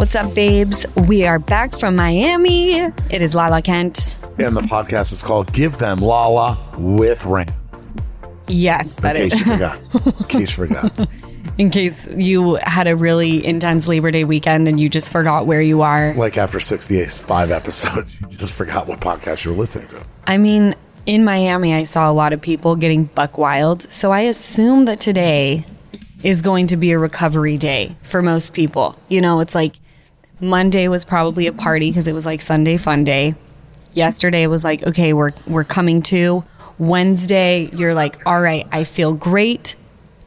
What's up, babes? We are back from Miami. It is Lala Kent. And the podcast is called Give Them Lala with Rand. Yes, In that case is. you forgot. In case you forgot. In case you had a really intense Labor Day weekend and you just forgot where you are. Like after 65 episodes, you just forgot what podcast you were listening to. I mean, in Miami, I saw a lot of people getting buck wild. So I assume that today is going to be a recovery day for most people. You know, it's like Monday was probably a party because it was like Sunday fun day. Yesterday was like, okay, we're we're coming to. Wednesday, you're like, all right, I feel great.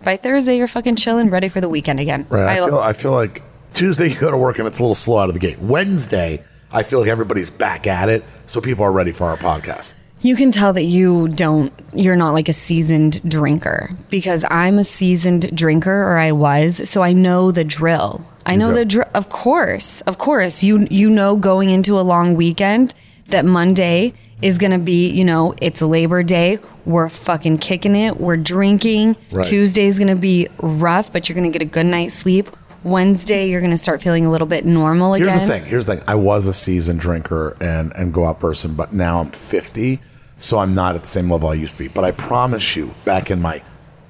By Thursday, you're fucking chilling, ready for the weekend again. Right. I, feel, I feel like Tuesday you go to work and it's a little slow out of the gate. Wednesday, I feel like everybody's back at it. So people are ready for our podcast. You can tell that you don't, you're not like a seasoned drinker because I'm a seasoned drinker or I was. So I know the drill. I know the drill. Of course. Of course. You, you know, going into a long weekend that Monday is going to be, you know, it's Labor Day. We're fucking kicking it. We're drinking. Right. Tuesday is going to be rough, but you're going to get a good night's sleep. Wednesday, you're going to start feeling a little bit normal again. Here's the thing. Here's the thing. I was a seasoned drinker and, and go out person, but now I'm 50. So I'm not at the same level I used to be. But I promise you, back in my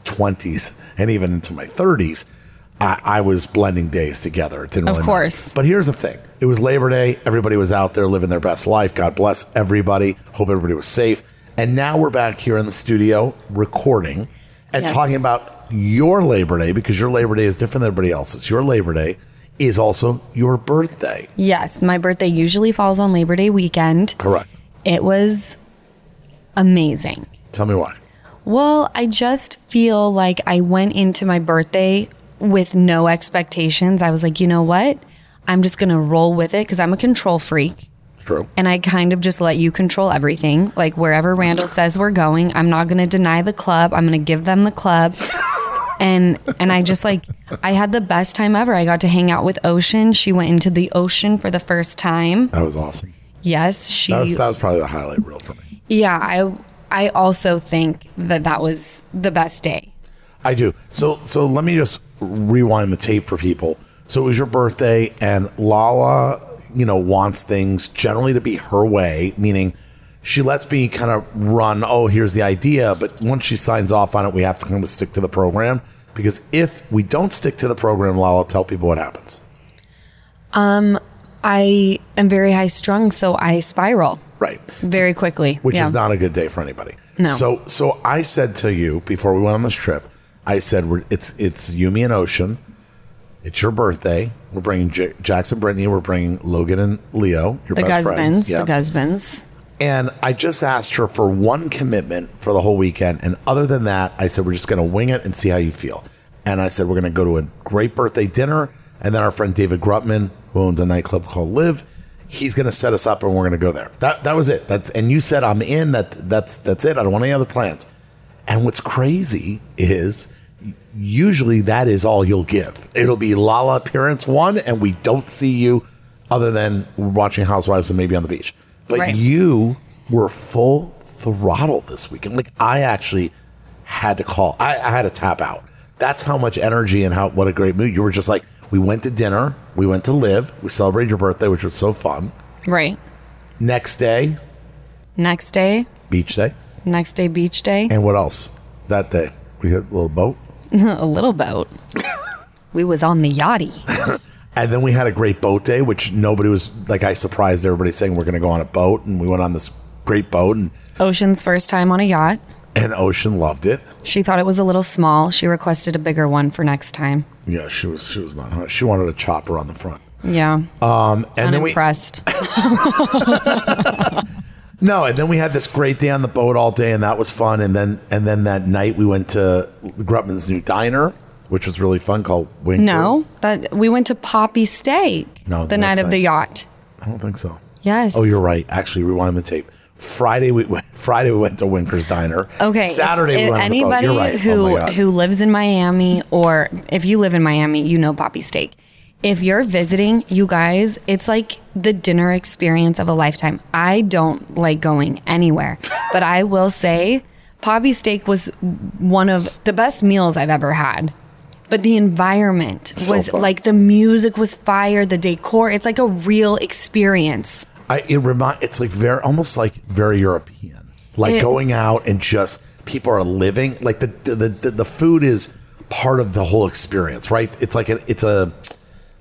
20s and even into my 30s, I, I was blending days together. It didn't Of really matter. course. But here's the thing. It was Labor Day. Everybody was out there living their best life. God bless everybody. Hope everybody was safe. And now we're back here in the studio recording and Yes. talking about your Labor Day because your Labor Day is different than everybody else's. Your Labor Day is also your birthday. Yes, my birthday usually falls on Labor Day weekend. Correct. It was amazing. Tell me why. Well, I just feel like I went into my birthday with no expectations. I was like, you know what? I'm just going to roll with it because I'm a control freak. True. And I kind of just let you control everything. Like wherever Randall says we're going, I'm not going to deny the club. I'm going to give them the club. And and I just like I had the best time ever. I got to hang out with Ocean. She went into the ocean for the first time. That was awesome. Yes, she That was, that was probably the highlight reel for me. Yeah, I I also think that that was the best day. I do. So so let me just rewind the tape for people. So it was your birthday, and Lala, you know, wants things generally to be her way, meaning she lets me kind of run. Oh, here's the idea, but once she signs off on it, we have to kind of stick to the program because if we don't stick to the program, Lala, tell people what happens. Um, I am very high strung, so I spiral Right. very quickly. which Yeah. is not a good day for anybody. No. So so I said to you before we went on this trip, I said it's it's you, me, and Ocean. It's your birthday. We're bringing J- Jackson, Brittany. We're bringing Logan and Leo, your the best friends. Yeah. the gusbands. And I just asked her for one commitment for the whole weekend. And other than that, I said, we're just going to wing it and see how you feel. And I said, we're going to go to a great birthday dinner. And then our friend David Grutman, who owns a nightclub called LIV, he's going to set us up and we're going to go there. That that was it. That's and you said I'm in. That that's that's it. I don't want any other plans. And what's crazy is usually that is all you'll give. It'll be Lala appearance one, and we don't see you other than watching Housewives and maybe on the beach. But Right. you were full throttle this weekend. Like I actually had to call. I, I had to tap out. That's how much energy and how what a great mood. You were just like, we went to dinner, we went to LIV, we celebrated your birthday, which was so fun. Right. Next day, Next day, beach day. next day, beach day, And what else? That day. We had a little boat. a little boat. we was on the yachty. And then we had a great boat day, which nobody was like. I surprised everybody saying we're going to go on a boat, and we went on this great boat, and Ocean's first time on a yacht. and Ocean loved it. She thought it was a little small. She requested a bigger one for next time. Yeah, she was she was not. She wanted a chopper on the front. Yeah. Um, and then we. no, and then we had this great day on the boat all day, and that was fun. And then and then that night we went to Grutman's new diner, which was really fun, called Winkers. no, that we went to Papi Steak. No, the the night of the yacht. I don't think so. Yes. Oh, you're right. Actually, rewind the tape. Friday we went, Friday we went to Winkers Diner. Okay. Saturday if we went on the boat. anybody right. Oh who oh who lives in Miami or if you live in Miami, you know Papi Steak. If you're visiting, you guys, it's like the dinner experience of a lifetime. I don't like going anywhere, but I will say Papi Steak was one of the best meals I've ever had. but the environment So was fun. like the music was fire, the decor. It's like a real experience. I, it remind it's like very almost like very European, like It- going out and just people are living like the the, the the food is part of the whole experience, right? It's like a it's a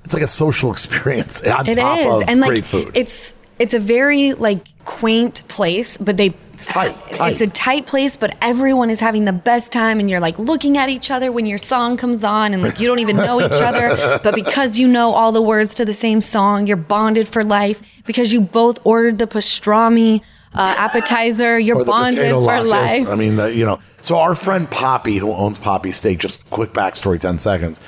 it's like a social experience on It top is, of and like great food. it's it's a very like quaint place, but they It's tight, tight. It's a tight place, but everyone is having the best time, and you're like looking at each other when your song comes on, and like you don't even know each other, but because you know all the words to the same song, you're bonded for life. Because you both ordered the pastrami uh, appetizer, you're bonded for life. I mean, uh, you know. So our friend Papi, who owns Papi Steak, just quick backstory, ten seconds.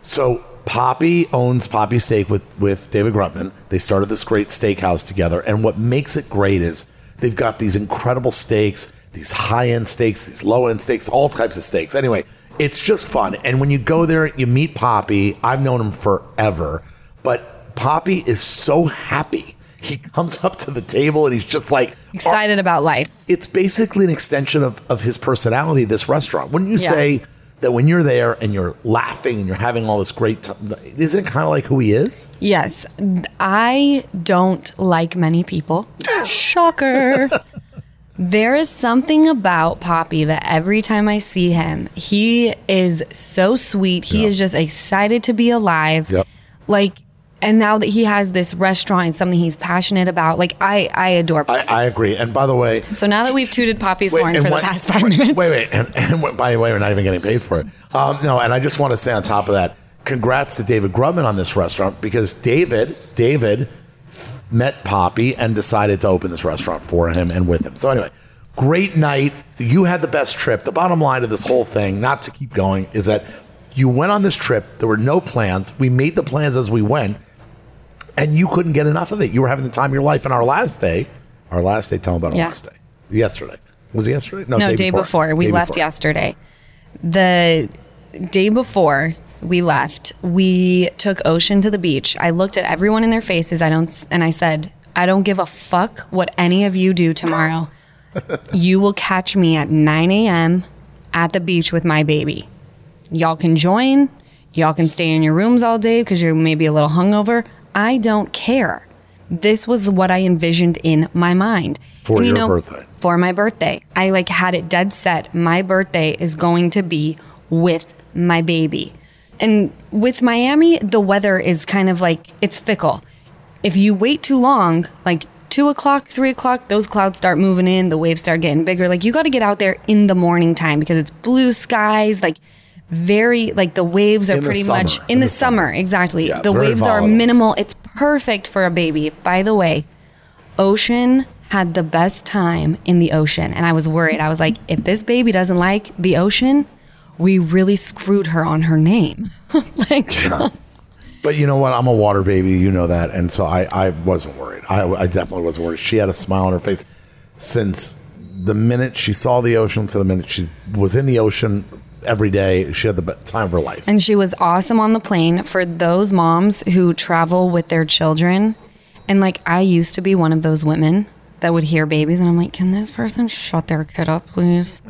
So Papi owns Papi Steak with with David Grutman. They started this great steakhouse together, and what makes it great is they've got these incredible steaks, these high end steaks, these low end steaks, all types of steaks. Anyway, it's just fun. And when you go there, you meet Papi. I've known him forever, but Papi is so happy. He comes up to the table and he's just like oh. Excited about life. it's basically an extension of, of his personality, this restaurant. Wouldn't you Yeah. say that when you're there and you're laughing and you're having all this great time, isn't it kind of like who he is? Yes, I don't like many people. Shocker. There is something about Papi that every time I see him, he is so sweet. He Yeah. is just excited to be alive. Yep. Like, and now that he has this restaurant, and something he's passionate about. Like, I, I adore. I, I agree. And by the way, so now that we've tooted Papi's horn for what- the past five minutes, Wait, wait, and, and by the way, we're not even getting paid for it. Um, no, and I just want to say on top of that, congrats to David Grutman on this restaurant because David, David met Papi and decided to open this restaurant for him and with him. So anyway, great night. You had the best trip. The bottom line of this whole thing, not to keep going, is that you went on this trip. There were no plans. We made the plans as we went and you couldn't get enough of it. You were having the time of your life. And our last day, our last day, tell them about our Yeah. last day. Yesterday. Was it yesterday? No, no day, before. We Day left before. yesterday. The day before we left, we took Ocean to the beach. I looked at everyone in their faces. I don't, and I said, I don't give a fuck what any of you do tomorrow. you will catch me at 9 a.m. at the beach with my baby. Y'all can join. Y'all can stay in your rooms all day because you're maybe a little hungover. I don't care. This was what I envisioned in my mind. For And, you your know, birthday. For my birthday. I like had it dead set. My birthday is going to be with my baby. And with Miami, the weather is kind of like it's fickle. If you wait too long, like two o'clock, three o'clock, those clouds start moving in, the waves start getting bigger. Like you got to get out there in the morning time because it's blue skies, like very like the waves are In pretty much in, the, summer. exactly. Yeah, the waves are minimal. It's perfect for a baby. By the way, Ocean had the best time in the ocean. And I was worried. I was like, if this baby doesn't like the ocean, we really screwed her on her name. like, But you know what? I'm a water baby. You know that. And so I, I wasn't worried. I, I definitely wasn't worried. She had a smile on her face since the minute she saw the ocean to the minute she was in the ocean every day. She had the time of her life. and she was awesome on the plane for those moms who travel with their children. And like, I used to be one of those women that would hear babies, and I'm like, can this person shut their kid up, please?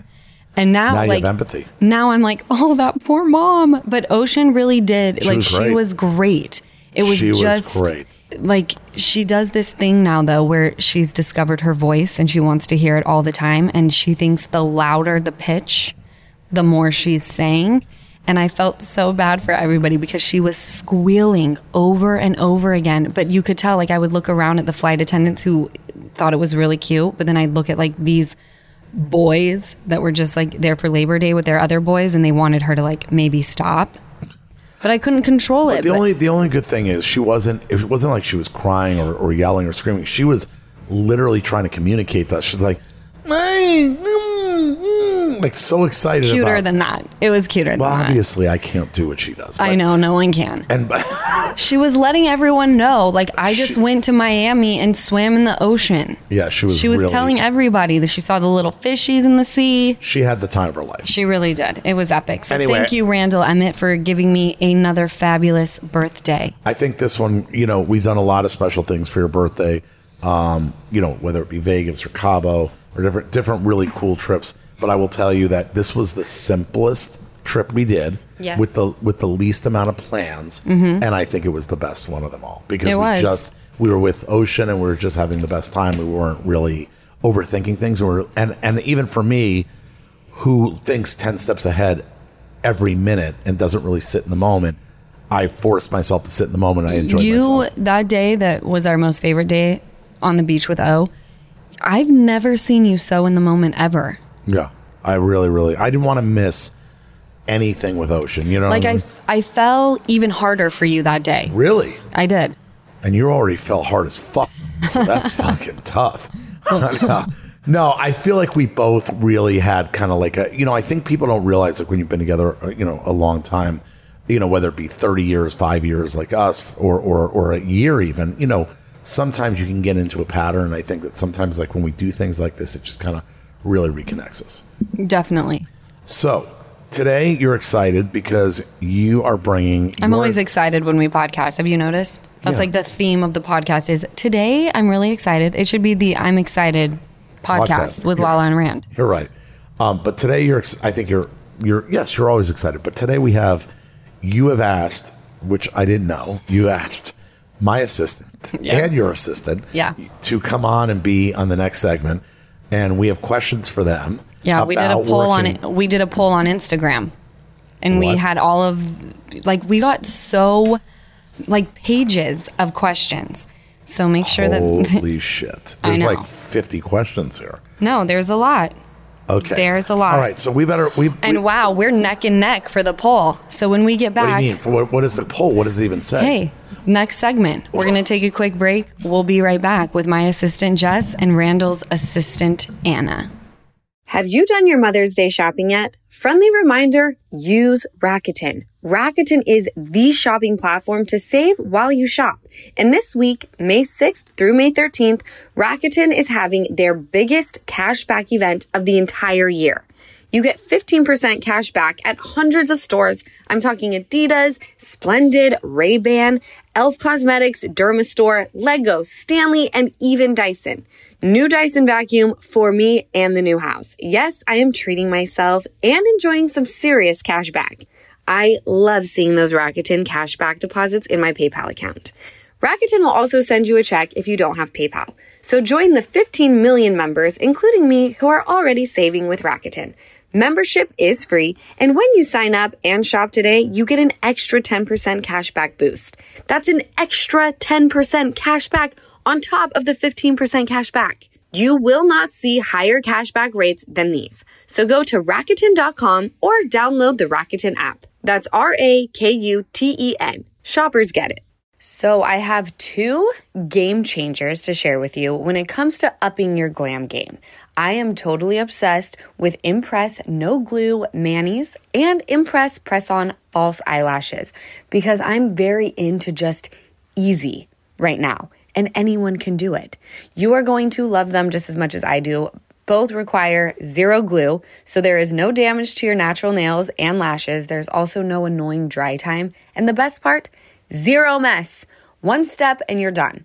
And now, now you like, have empathy. now I'm like, oh, that poor mom. But Ocean really did. like, was she was great. It was She was just great. like she does this thing now though where she's discovered her voice and she wants to hear it all the time and she thinks the louder the pitch the more she's saying and I felt so bad for everybody because she was squealing over and over again but you could tell like I would look around at the flight attendants who thought it was really cute but then I'd look at like these boys that were just like there for Labor Day with their other boys and they wanted her to like maybe stop but I couldn't control it The but- only the only good thing is she wasn't. It wasn't like she was crying or, or yelling or screaming. She was literally trying to communicate that. She's like, like so excited. cuter about, than that. It was cuter Well, than that. obviously, I can't do what she does. I know, no one can. And She was letting everyone know, like, I just She- went to Miami and swam in the ocean. yeah, she was. She was really- telling everybody that she saw the little fishies in the sea. She had the time of her life. She really did. It was epic. So Anyway- thank you, Randall Emmett, for giving me another fabulous birthday. I think this one, you know, we've done a lot of special things for your birthday. Um, you know, whether it be Vegas or Cabo or different different really cool trips. But I will tell you that this was the simplest trip we did Yes. with the with the least amount of plans, mm-hmm. and I think it was the best one of them all because It we was. just we were with Ocean and we were just having the best time. We weren't really overthinking things. Were, and and even for me, who thinks ten steps ahead every minute and doesn't really sit in the moment, I forced myself to sit in the moment. I enjoyed you myself. that day that was our most favorite day on the beach with O. I've never seen you so in the moment ever. Yeah, I really, really, I didn't want to miss anything with Ocean. You know, Like I I, mean? I fell even harder for you that day. really. I did. and you already fell hard as fuck. So that's fucking tough. no, no, I feel like we both really had kind of like a, you know, I think people don't realize like when you've been together, uh, you know, a long time, you know, whether it be 30 years, five years like us or, or, or a year even, you know, sometimes you can get into a pattern. I think that sometimes like when we do things like this, it just kind of really reconnects us. Definitely. So today you're excited because you are bringing. I'm always excited when we podcast. Have you noticed? That's Yeah. like the theme of the podcast is today I'm really excited. It should be the I'm excited podcast, Podcast. with Yeah. Lala and Rand. You're right. Um, but today you're, ex- I think you're, you're, yes, you're always excited. But today we have, you have asked, which I didn't know, you asked my assistant Yeah. and your assistant Yeah. to come on and be on the next segment. And we have questions for them. Yeah, we did a poll on working- it. We did a poll on Instagram, and we had all of like we got so like pages of questions. So make sure that Holy shit. There's like 50 questions here. no, there's a lot. Okay. There's a lot. All right. So we better, we, And we wow, we're neck and neck for the poll. So when we get what do back, you mean? For what, what is the poll? What does it even say? hey, next segment, we're going to take a quick break. We'll be right back with my assistant Jess and Randall's assistant Anna. Have you done your Mother's Day shopping yet? Friendly reminder, use Rakuten. Rakuten is the shopping platform to save while you shop. And this week, May 6th through May 13th, Rakuten is having their biggest cashback event of the entire year. You get 15% cash back at hundreds of stores. I'm talking Adidas, Splendid, Ray-Ban, Elf Cosmetics, Dermastore, Lego, Stanley, and even Dyson. New Dyson vacuum for me and the new house. Yes, I am treating myself and enjoying some serious cash back. I love seeing those Rakuten cash back deposits in my PayPal account. Rakuten will also send you a check if you don't have PayPal. So join the 15 million members, including me, who are already saving with Rakuten. Membership is free, and when you sign up and shop today, you get an extra 10% cashback boost. That's an extra 10% cashback on top of the 15% cashback. You will not see higher cashback rates than these. So go to Rakuten.com or download the Rakuten app. That's R A K U T E N. Shoppers get it. So, I have two game changers to share with you when it comes to upping your glam game. I am totally obsessed with Impress No Glue Manis and Impress Press On False Eyelashes because I'm very into just easy right now, and anyone can do it. You are going to love them just as much as I do. Both require zero glue, so there is no damage to your natural nails and lashes. There's also no annoying dry time. And the best part, zero mess. One step and you're done.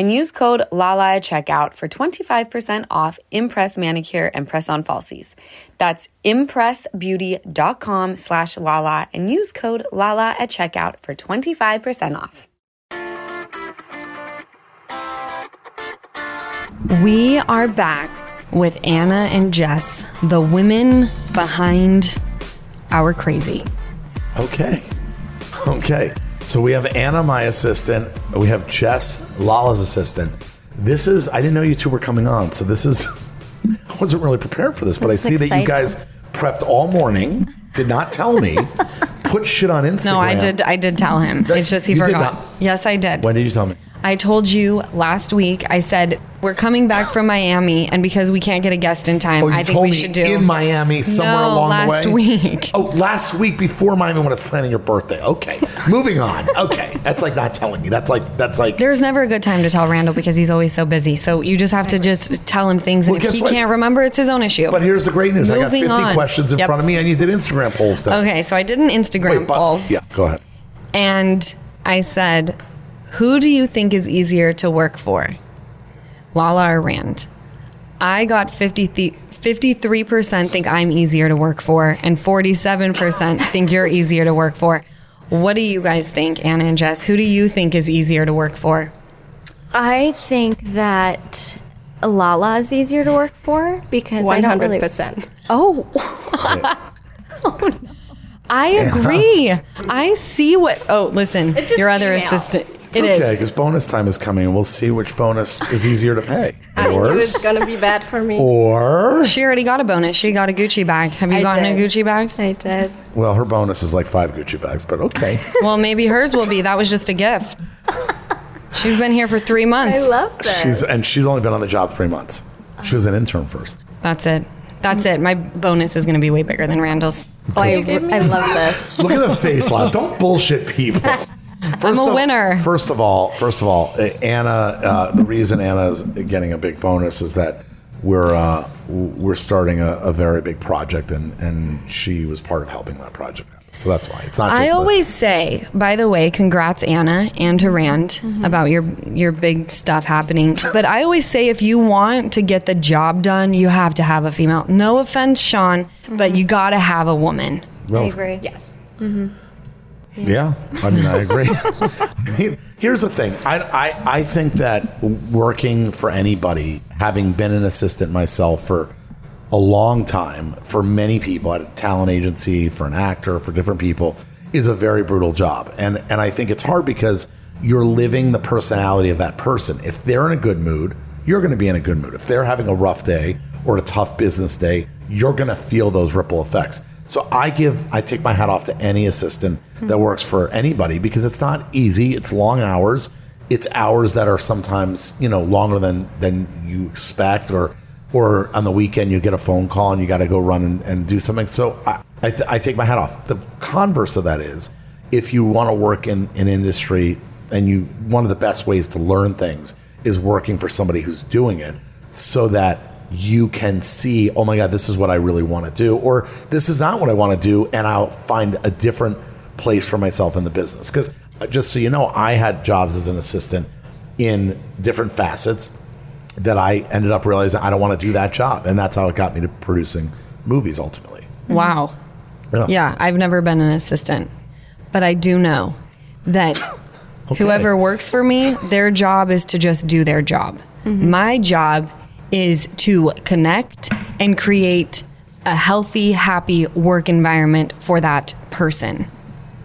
and use code LALA at checkout for 25% off Impress Manicure and Press On Falsies. That's impressbeauty.com slash LALA and use code LALA at checkout for 25% off. We are back with Anna and Jess, the women behind our crazy. Okay. Okay. So we have Anna, my assistant. We have Jess, Lala's assistant. This is, I didn't know you two were coming on. So this is, I wasn't really prepared for this, but That's I see that you guys prepped all morning, did not tell me, put shit on Instagram. No, I did. I did tell him. It's just he You did forgot. not. Yes, I did. When did you tell me? I told you last week. I said we're coming back from Miami, and because we can't get a guest in time, Oh, I think we should do in Miami somewhere No, along last the way. week. Oh, last week before Miami when I was planning your birthday. Okay, moving on. Okay, that's like not telling me. That's like that's like. There's never a good time to tell Randall because he's always so busy. So you just have to just tell him things, and Well, if he what? can't remember, it's his own issue. But here's the great news. I got Moving 50 on. questions in Yep. front of me, and you did Instagram polls. Too. okay, so I did an Instagram Wait, but, poll, yeah, go ahead. and I said, "Who do you think is easier to work for, Lala or Rand?" I got 50 th- 53% think I'm easier to work for, and 47% think you're easier to work for. What do you guys think, Anna and Jess? Who do you think is easier to work for? I think that Lala is easier to work for because I One don't hundred really. percent. Oh, oh I agree. I see what. Oh, listen, your other female. assistant. It's It is. okay because bonus time is coming, and we'll see which bonus is easier to pay. I knew it was gonna be bad for me. or She already got a bonus. She got a Gucci bag. Have you I gotten a. Gucci bag? I did. well, her bonus is like five Gucci bags, but okay. Well, maybe hers will be. That was just a gift. She's been here for three months. I love that. she's and she's only been on the job three months. She was an intern first. That's it. That's it. My bonus is going to be way bigger than Randall's. oh I, give me I love this. Look at the face line. Don't bullshit people. I'm a of- winner. First of all, first of all, uh, Anna. Uh, the reason Anna is getting a big bonus is that we're uh, we're starting a, a very big project, and and she was part of helping that project. So that's why it's not. Just I the- always say, by the way, congrats Anna and to Rand about your your big stuff happening. But I always say if you want to get the job done, you have to have a female. No offense, Sean, but you got to have a woman. Well, I agree. Yes. Yeah, I mean, I agree. I mean, here's the thing. I, I, I think that working for anybody, having been an assistant myself for a long time, for many people at a talent agency, for an actor, for different people, is a very brutal job. And and I think it's hard because you're living the personality of that person. If they're in a good mood, you're going to be in a good mood. If they're having a rough day or a tough business day, you're going to feel those ripple effects. So I give, I take my hat off to any assistant that hmm. works for anybody because it's not easy. It's long hours. It's hours that are sometimes, you know, longer than than you expect, or or on the weekend you get a phone call and you got to go run and, and do something. So I I, th- I take my hat off. The converse of that is, if you want to work in an industry and you one of the best ways to learn things is working for somebody who's doing it, so that you can see, oh my God, this is what I really want to do, or this is not what I want to do, and I'll find a different place for myself in the business. Because uh, just so you know, I had jobs as an assistant in different facets that I ended up realizing I don't want to do that job, and that's how it got me to producing movies ultimately. Wow. Yeah, I've never been an assistant, but I do know that whoever works for me, their job is to just do their job. Mm-hmm. My job is to connect and create a healthy, happy work environment for that person.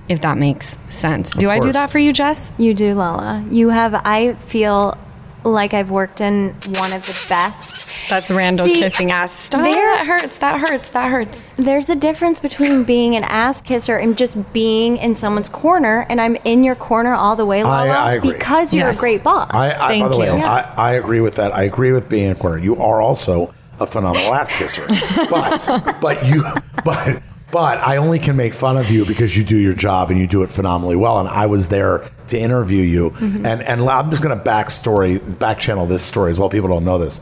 If that makes sense. Do I do that for you, Jess? You do, Lala. You have. I feel like I've worked in one of the best. That's Randall See, kissing ass. Stop. there- That hurts. That hurts. That hurts. There's a difference between being an ass kisser and just being in someone's corner, and I'm in your corner all the way, Lala, I agree. because you're Yes. a great boss. I, I by Thank the way, you. I, I agree with that. I agree with being in a corner. You are also a phenomenal ass kisser, but but you but but I only can make fun of you because you do your job and you do it phenomenally well. And I was there to interview you, Mm-hmm. and and I'm just going to backstory back channel this story as well. People don't know this.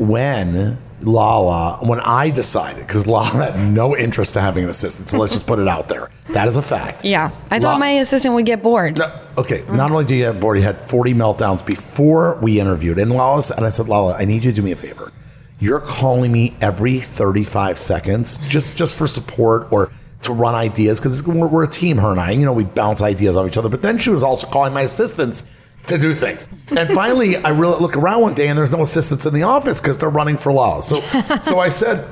When Lala, when I decided, because Lala had no interest in having an assistant, so let's just put it out there. That is a fact. Yeah. I thought La- my assistant would get bored. no, okay. Not only did you have bored, you had 40 meltdowns before we interviewed. And Lala, and I said, Lala, I need you to do me a favor. You're calling me every 35 seconds just just for support or to run ideas because we're, we're a team, her and I. You know, we bounce ideas off each other. But then she was also calling my assistants to do things. And finally, I really look around one day and there's no assistants in the office because they're running for Lala. So, so I said,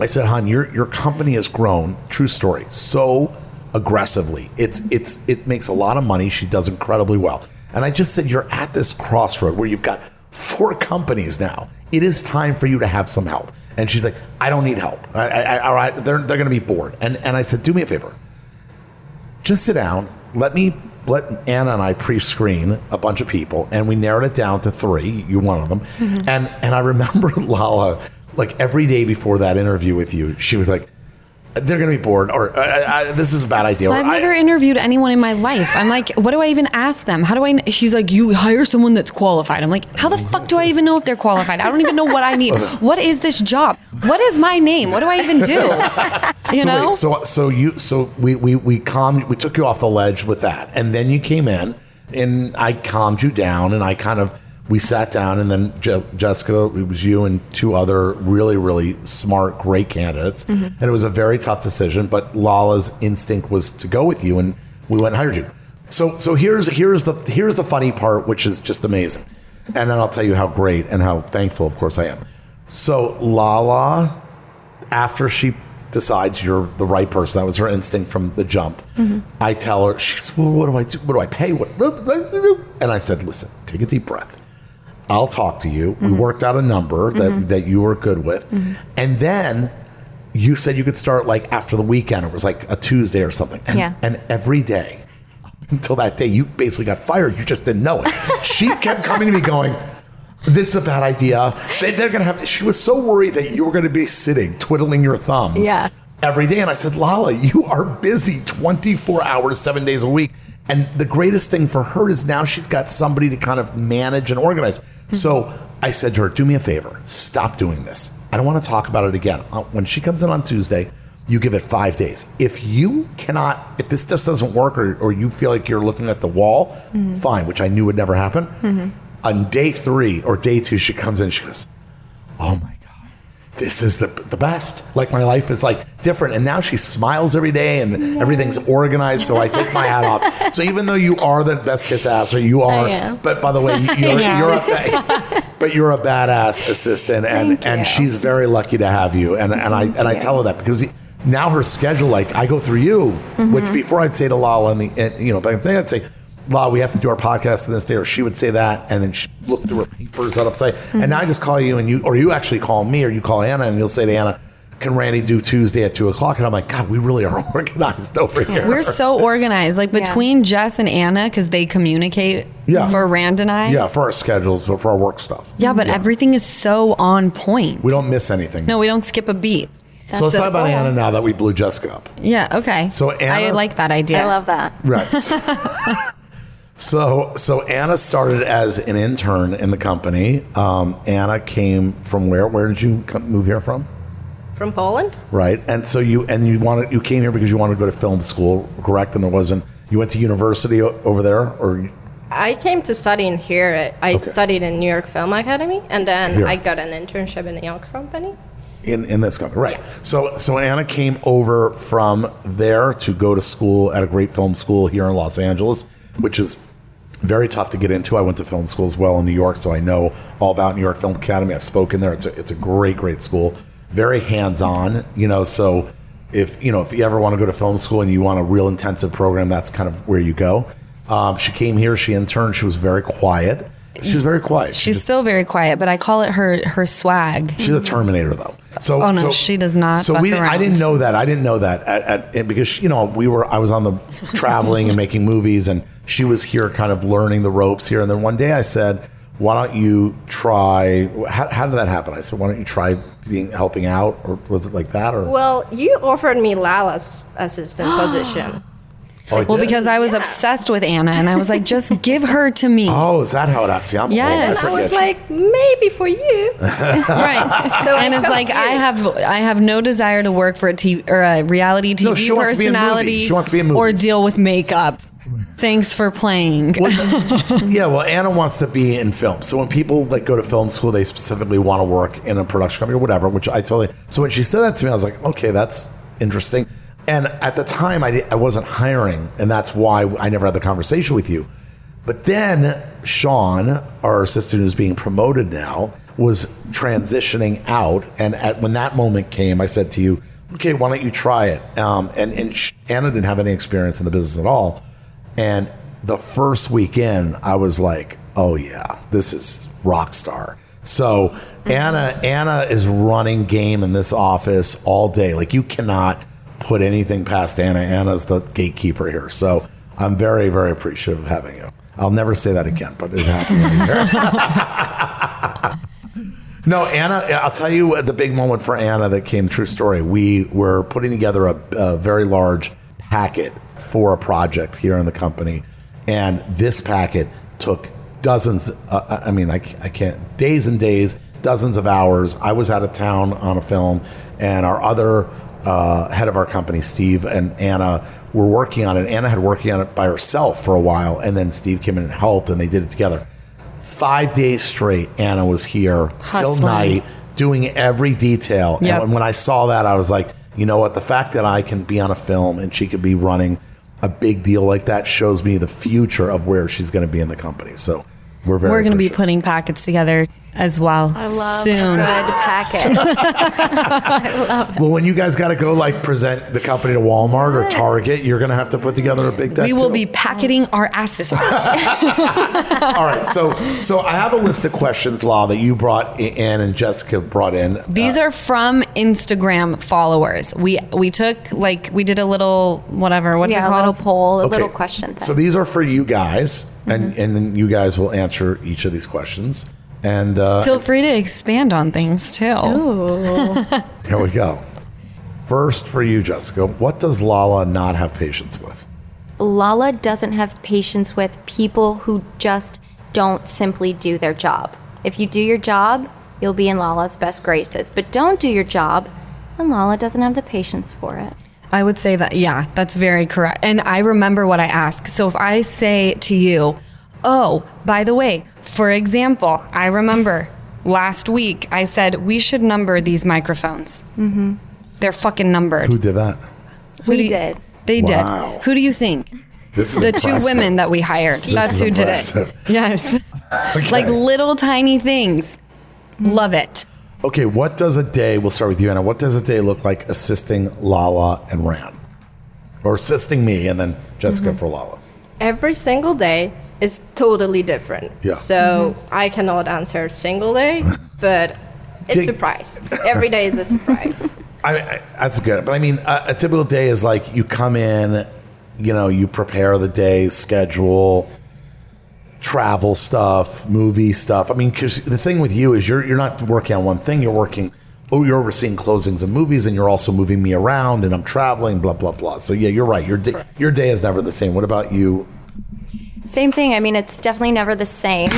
I said, hon, your your company has grown. True story. So aggressively. It's it's it makes a lot of money. She does incredibly well. And I just said, you're at this crossroad where you've got four companies now it is time for you to have some help. And she's like, I don't need help. I, I, all right, they're, they're going to be bored. And, and I said, do me a favor. Just sit down. Let me let Anna and I pre-screen a bunch of people, and we narrowed it down to three. You're one of them. Mm-hmm. And and I remember Lala, like every day before that interview with you, she was like, "They're going to be bored," or I, I, "This is a bad idea." I've "I- never interviewed anyone in my life. I'm like, what do I even ask them? How do I? She's like, you hire someone that's qualified. I'm like, how the fuck do I even know if they're qualified? I don't even know what I need. What is this job? What is my name? What do I even do? You so know? wait, so so you so we we we calmed we took you off the ledge with that, and then you came in, and I calmed you down, and I kind of we sat down, and then Je- Jessica, it was you and two other really really smart, great candidates, Mm-hmm. and it was a very tough decision, but Lala's instinct was to go with you, and we went and hired you. So so here's here's the here's the funny part, which is just amazing, and then I'll tell you how great and how thankful, of course, I am. So Lala after she decides you're the right person, that was her instinct from the jump. I tell her, she's, well, what do I do? What do I pay? What? And I said, listen, take a deep breath. I'll talk to you. We mm-hmm. worked out a number that, mm-hmm. that you were good with. Mm-hmm. And then you said you could start like after the weekend. It was like a Tuesday or something. And, Yeah. and every day up until that day, you basically got fired. You just didn't know it. she kept coming to me going, this is a bad idea. They, they're going to have, she was so worried that you were going to be sitting, twiddling your thumbs Yeah. every day. And I said, Lala, you are busy 24 hours, seven days a week. And the greatest thing for her is now she's got somebody to kind of manage and organize. So mm-hmm. I said to her, do me a favor, stop doing this. I don't want to talk about it again. Uh, When she comes in on Tuesday, you give it five days. If you cannot, if this just doesn't work or, or you feel like you're looking at the wall, mm-hmm. fine, which I knew would never happen. Mm-hmm. On day three or day two, she comes in, she goes, oh my this is the, the best. Like my life is like different. And now she smiles every day and everything's organized so i take my hat off. So even though you are the best kiss ass or you are but by the way you- you're, am. you're a but you're a badass assistant and Thank and you. she's very lucky to have you. And and i and i tell her that because now her schedule like i go through you which Mm-hmm. before i'd say to lala and the and, you know but i'd say La, we have to do our podcast on this day, or she would say that, and then she look through her papers on upside. And now I just call you, and you, or you actually call me, or you call Anna, and you'll say to Anna, "Can Randy do Tuesday at two o'clock?" And I'm like, God, we really are organized over here. We're so organized. Like Yeah. between Jess and Anna, because they communicate Yeah. for Rand and I. yeah, for our schedules, for our work stuff. Yeah, but everything is so on point. We don't miss anything. No, we don't skip a beat. so let's talk about Anna now that we blew Jessica up. Yeah, okay. So Anna, I like that idea. I love that. Right. so so Anna started as an intern in the company. Um, Anna came from where? Where did you come, move here from? From Poland? Right. And so you and you wanted you came here because you wanted to go to film school, correct? And there wasn't. You went to university o- over there, or I came to study in here. I studied in New York Film Academy, and then Here. I got an internship in a young company. in in this company, right? Yeah. So so Anna came over from there to go to school at a great film school here in Los Angeles, which is very tough to get into. I went to film school as well in New York, so I know all about New York Film Academy. I've spoken there. It's a, it's a great great school, very hands on. You know, so if you know if you ever want to go to film school and you want a real intensive program, that's kind of where you go. Um, she came here. She interned. She was very quiet. She was very quiet. She She's just- still very quiet, but I call it her her swag. She's a Terminator, though. So, Oh, no, so- she does not So fuck we, I didn't know that. I didn't know that at, at, and because you know we were. I was on the traveling and making movies, and she was here, kind of learning the ropes here. And then one day I said, "Why don't you try?" How, how did that happen? I said, "Why don't you try being helping out?" Or was it like that? Or Well, you offered me Lala's assistant position. Oh, Well, did? because I was obsessed with Anna, and I was like, just give her to me. oh, is that how it happened? See, I'm old. Yes. I I was forget. like, maybe for you. Right. So and it's like you. I have I have no desire to work for a TV or a reality TV No, she wants to be in personality movies. She wants to be in or deal with makeup. Thanks for playing. yeah, well, Anna wants to be in film. So when people like go to film school, they specifically want to work in a production company or whatever. Which I totally. So when she said that to me, I was like, okay, that's interesting. And at the time, I I wasn't hiring, and that's why I never had the conversation with you. But then Sean, our assistant who's being promoted now, was transitioning out, and at when that moment came, I said to you, "Okay, why don't you try it?" Um, and and Anna didn't have any experience in the business at all, and the first weekend, I was like, "Oh yeah, this is rock star." So Anna Anna is running game in this office all day. Like you cannot put anything past Anna. Anna's the gatekeeper here. So I'm very very appreciative of having you. I'll never say that again, but it happened. No, Anna, I'll tell you the big moment for Anna that came true story. We were putting together a, a very large packet for a project here in the company. And this packet took dozens, uh, I mean, I, I can't, days and days, dozens of hours. I was out of town on a film, and our other uh, head of our company, Steve and Anna, were working on it. Anna had working on it by herself for a while, and then Steve came in and helped, and they did it together. Five days straight, Anna was here till night, doing every detail. Yep. And when I saw that, I was like, you know what? The fact that I can be on a film and she could be running a big deal like that shows me the future of where she's going to be in the company. So we're very. We're going to be putting packets together as well I love soon. good package. Well, when you guys got to go like present the company to Walmart or Target, you're going to have to put together a big deck. We will too. be packeting our asses. All right. So, so I have a list of questions, Law, that you brought in and Jessica brought in. These uh, are from Instagram followers. We we took like we did a little whatever. What's yeah, it a little called? poll, a Okay. little question. So these are for you guys, and mm-hmm. and then you guys will answer each of these questions. And uh, Feel free to expand on things too. here we go. First for you, Jessica. What does Lala not have patience with? Lala doesn't have patience with people who just don't simply do their job. If you do your job, you'll be in Lala's best graces. But don't do your job, and Lala doesn't have the patience for it. I would say that, yeah, that's very correct. And I remember what I asked. So if I say to you, oh, by the way, for example, I remember last week I said we should number these microphones. Mm-hmm. They're fucking numbered. Who did that? Who We do you- did. They Wow. did. Who do you think? This is The two women that we hired. That's is who did it. Yes. Okay. Like little tiny things. Love it. Okay, what does a day? We'll start with you, Anna. What does a day look like assisting Lala and Ran, or assisting me, and then Jessica Mm-hmm. for Lala? Every single day is totally different. Yeah. So mm-hmm. I cannot answer single day, but it's Dig- a surprise. Every day is a surprise. I, I that's good, but I mean, a, a typical day is like you come in, you know, you prepare the day schedule, travel stuff, movie stuff. I mean, because the thing with you is you're you're not working on one thing. You're working. Oh, you're overseeing closings and movies, and you're also moving me around, and I'm traveling, blah blah blah. So yeah, you're right. Your day, your day is never the same. What about you? Same thing. I mean, it's definitely never the same.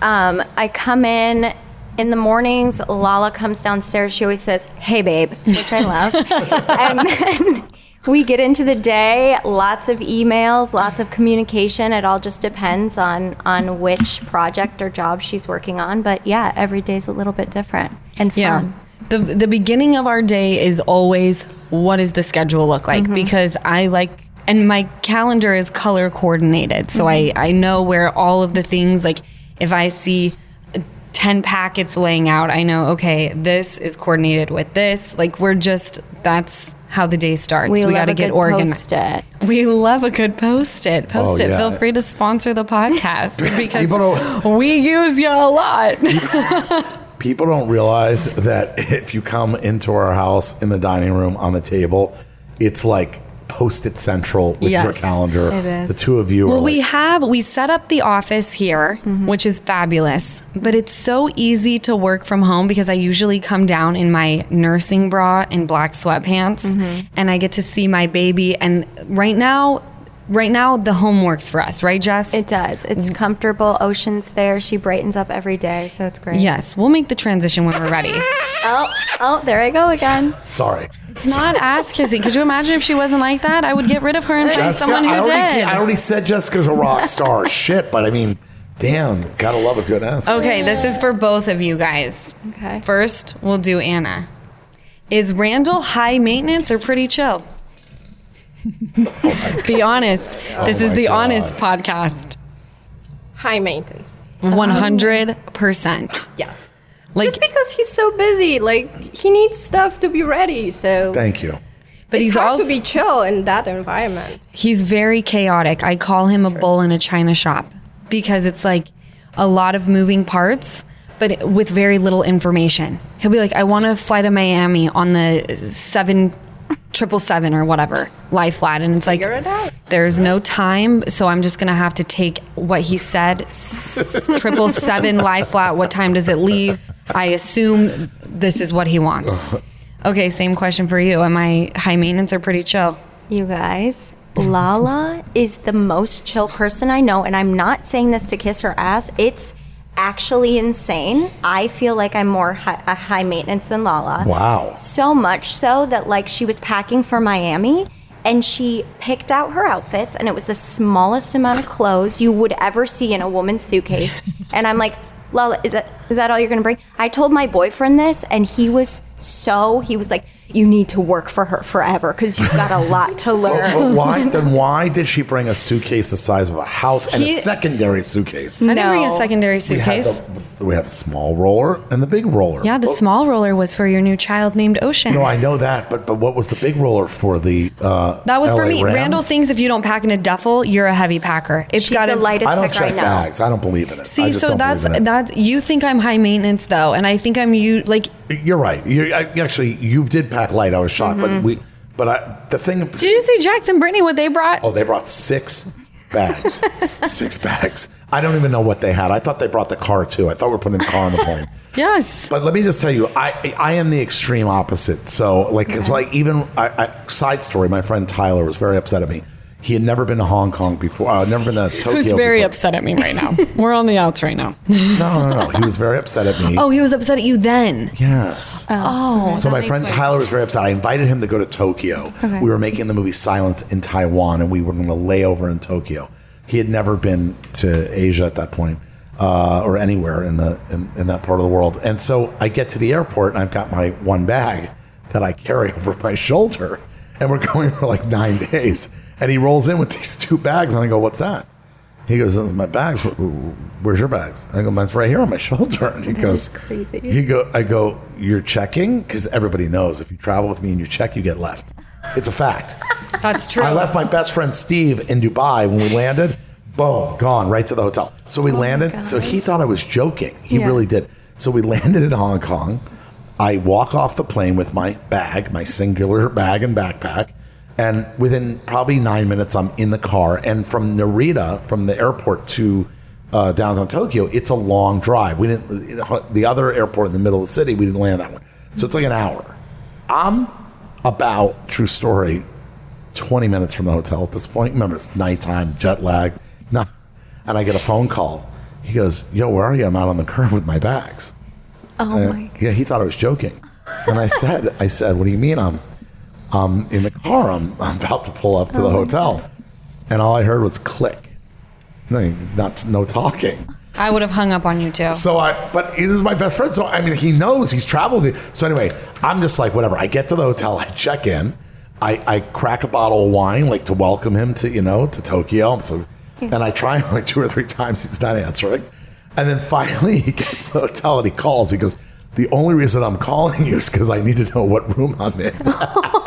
Um, I come in in the mornings. Lala comes downstairs. She always says, "Hey, babe," which I love. and then we get into the day. Lots of emails, lots of communication. It all just depends on on which project or job she's working on. But yeah, every day's a little bit different and fun. Yeah. The the beginning of our day is always what does the schedule look like Mm-hmm. because I like and my calendar is color coordinated. So Mm-hmm. I I know where all of the things like if I see 10 packets laying out, I know okay, this is coordinated with this. Like we're just that's how the day starts. We, We, love got to a get good organized. Post-it. We love a good post it. Post Oh, it. yeah. Feel free to sponsor the podcast because People don't- we use you a lot. People don't realize that if you come into our house in the dining room on the table, it's like post-it central with your calendar. it is. The two of you Well, are we like, have we set up the office here, mm-hmm. which is fabulous. But it's so easy to work from home because I usually come down in my nursing bra and black sweatpants, mm-hmm. and I get to see my baby. And right now, right now, the home works for us, right, Jess? It does. It's mm-hmm. comfortable. Ocean's there. She brightens up every day, so it's great. yes, we'll make the transition when we're ready. Oh, oh, there I go again. sorry. It's not ass kissing. Could you imagine if she wasn't like that? I would get rid of her and find Jessica, someone who I already, did. I already said Jessica's a rock star. Shit, but I mean, damn, gotta love a good ass. Okay, this is for both of you guys. Okay. First, we'll do Anna. Is Randall high maintenance or pretty chill? Be honest. Oh this is the God. honest podcast. High maintenance. 100%. Yes. Like, Just because he's so busy, like he needs stuff to be ready. So Thank you. but it's he's hard also to be chill in that environment. he's very chaotic. I call him a bull in a china shop because it's like a lot of moving parts, but with very little information. He'll be like, I want to fly to Miami on the seven triple seven or whatever lie flat and it's like it out. there's no time so i'm just gonna have to take what he said triple seven lie flat what time does it leave i assume this is what he wants okay same question for you am i high maintenance or pretty chill You guys, Lala is the most chill person I know, and I'm not saying this to kiss her ass. It's actually insane. I feel like I'm more hi- a high maintenance than Lala. Wow. So much so that like she was packing for Miami and she picked out her outfits and it was the smallest amount of clothes you would ever see in a woman's suitcase. and I'm like, Lala, is that is that all you're gonna bring? I told my boyfriend this and he was so he was like, You need to work for her forever because you've got a lot to learn. But why then? Why did she bring a suitcase the size of a house and a secondary suitcase? i didn't bring a No. secondary We had, suitcase the, we had the small roller and the big roller. yeah the Oh, small roller was for your new child named ocean No, I know that, but but what was the big roller for the? Uh, that was for me Rams? randall thinks if you don't pack in a duffel you're a heavy packer It's She's got the a lightest I don't I check know. bags. I don't believe in it. I See, just so don't that's believe it. that's you think I'm high maintenance though, and I think I'm you like. You're right. You I, actually you did pack light. I was shocked, but we. But I, the thing. Mm-hmm. Did you see Jax and Brittany what they brought? Oh, they brought six bags. six bags. I don't even know what they had. I thought they brought the car too. I thought we are putting the car on the plane. Yes. But let me just tell you, I I am the extreme opposite. So like, it's like even I, I, side story. My friend Tyler was very upset at me. He had never been to Hong Kong before. Uh, never been to Tokyo. Who's very before. upset at me right now. We're on the outs right now. No, no, no. He was very upset at me. Oh, he was upset at you then. yes. Oh, So my friend Tyler was very upset. I invited him to go to Tokyo. Okay. We were making the movie Silence in Taiwan, and we were going to lay over in Tokyo. He had never been to Asia at that point, uh, or anywhere in the in, in that part of the world. And so I get to the airport, and I've got my one bag that I carry over my shoulder, and we're going for like nine days. And he rolls in with these two bags, and I go, "What's that?" He goes, "Those are "My bags. Wh- wh- Where's your bags?" I go, "Mine's right here on my shoulder." And he goes, crazy. He go, I go, "You're checking?" Because everybody knows if you travel with me and you check, you get left. It's a fact. that's true. I left my best friend Steve in Dubai when we landed. Boom, gone right to the hotel. So we landed. So he thought I was joking. He Yeah. really did. So we landed in Hong Kong. I walk off the plane with my bag, my singular bag and backpack. And within probably nine minutes, I'm in the car. And from Narita, from the airport to uh, downtown Tokyo, it's a long drive. We didn't. The other airport in the middle of the city, we didn't land that one. So it's like an hour. I'm about true story 20 minutes from the hotel at this point. Remember, it's nighttime, jet lag. No. And I get a phone call. He goes, Yo, where are you? I'm out on the curb with my bags. Oh Uh, my yeah, he thought I was joking. And I said, I said, What do you mean I'm I'm in the car? I'm, I'm about to pull up to Oh the hotel. And all I heard was click. No, not no talking. I would have hung up on you too. So I, but this is my best friend. So I mean, he knows he's traveled. So anyway, I'm just like whatever. I get to the hotel, I check in, I, I crack a bottle of wine like to welcome him to you know to Tokyo. So, and I try him like two or three times. He's not answering, and then finally he gets to the hotel and he calls. He goes, "The only reason I'm calling you is because I need to know what room I'm in."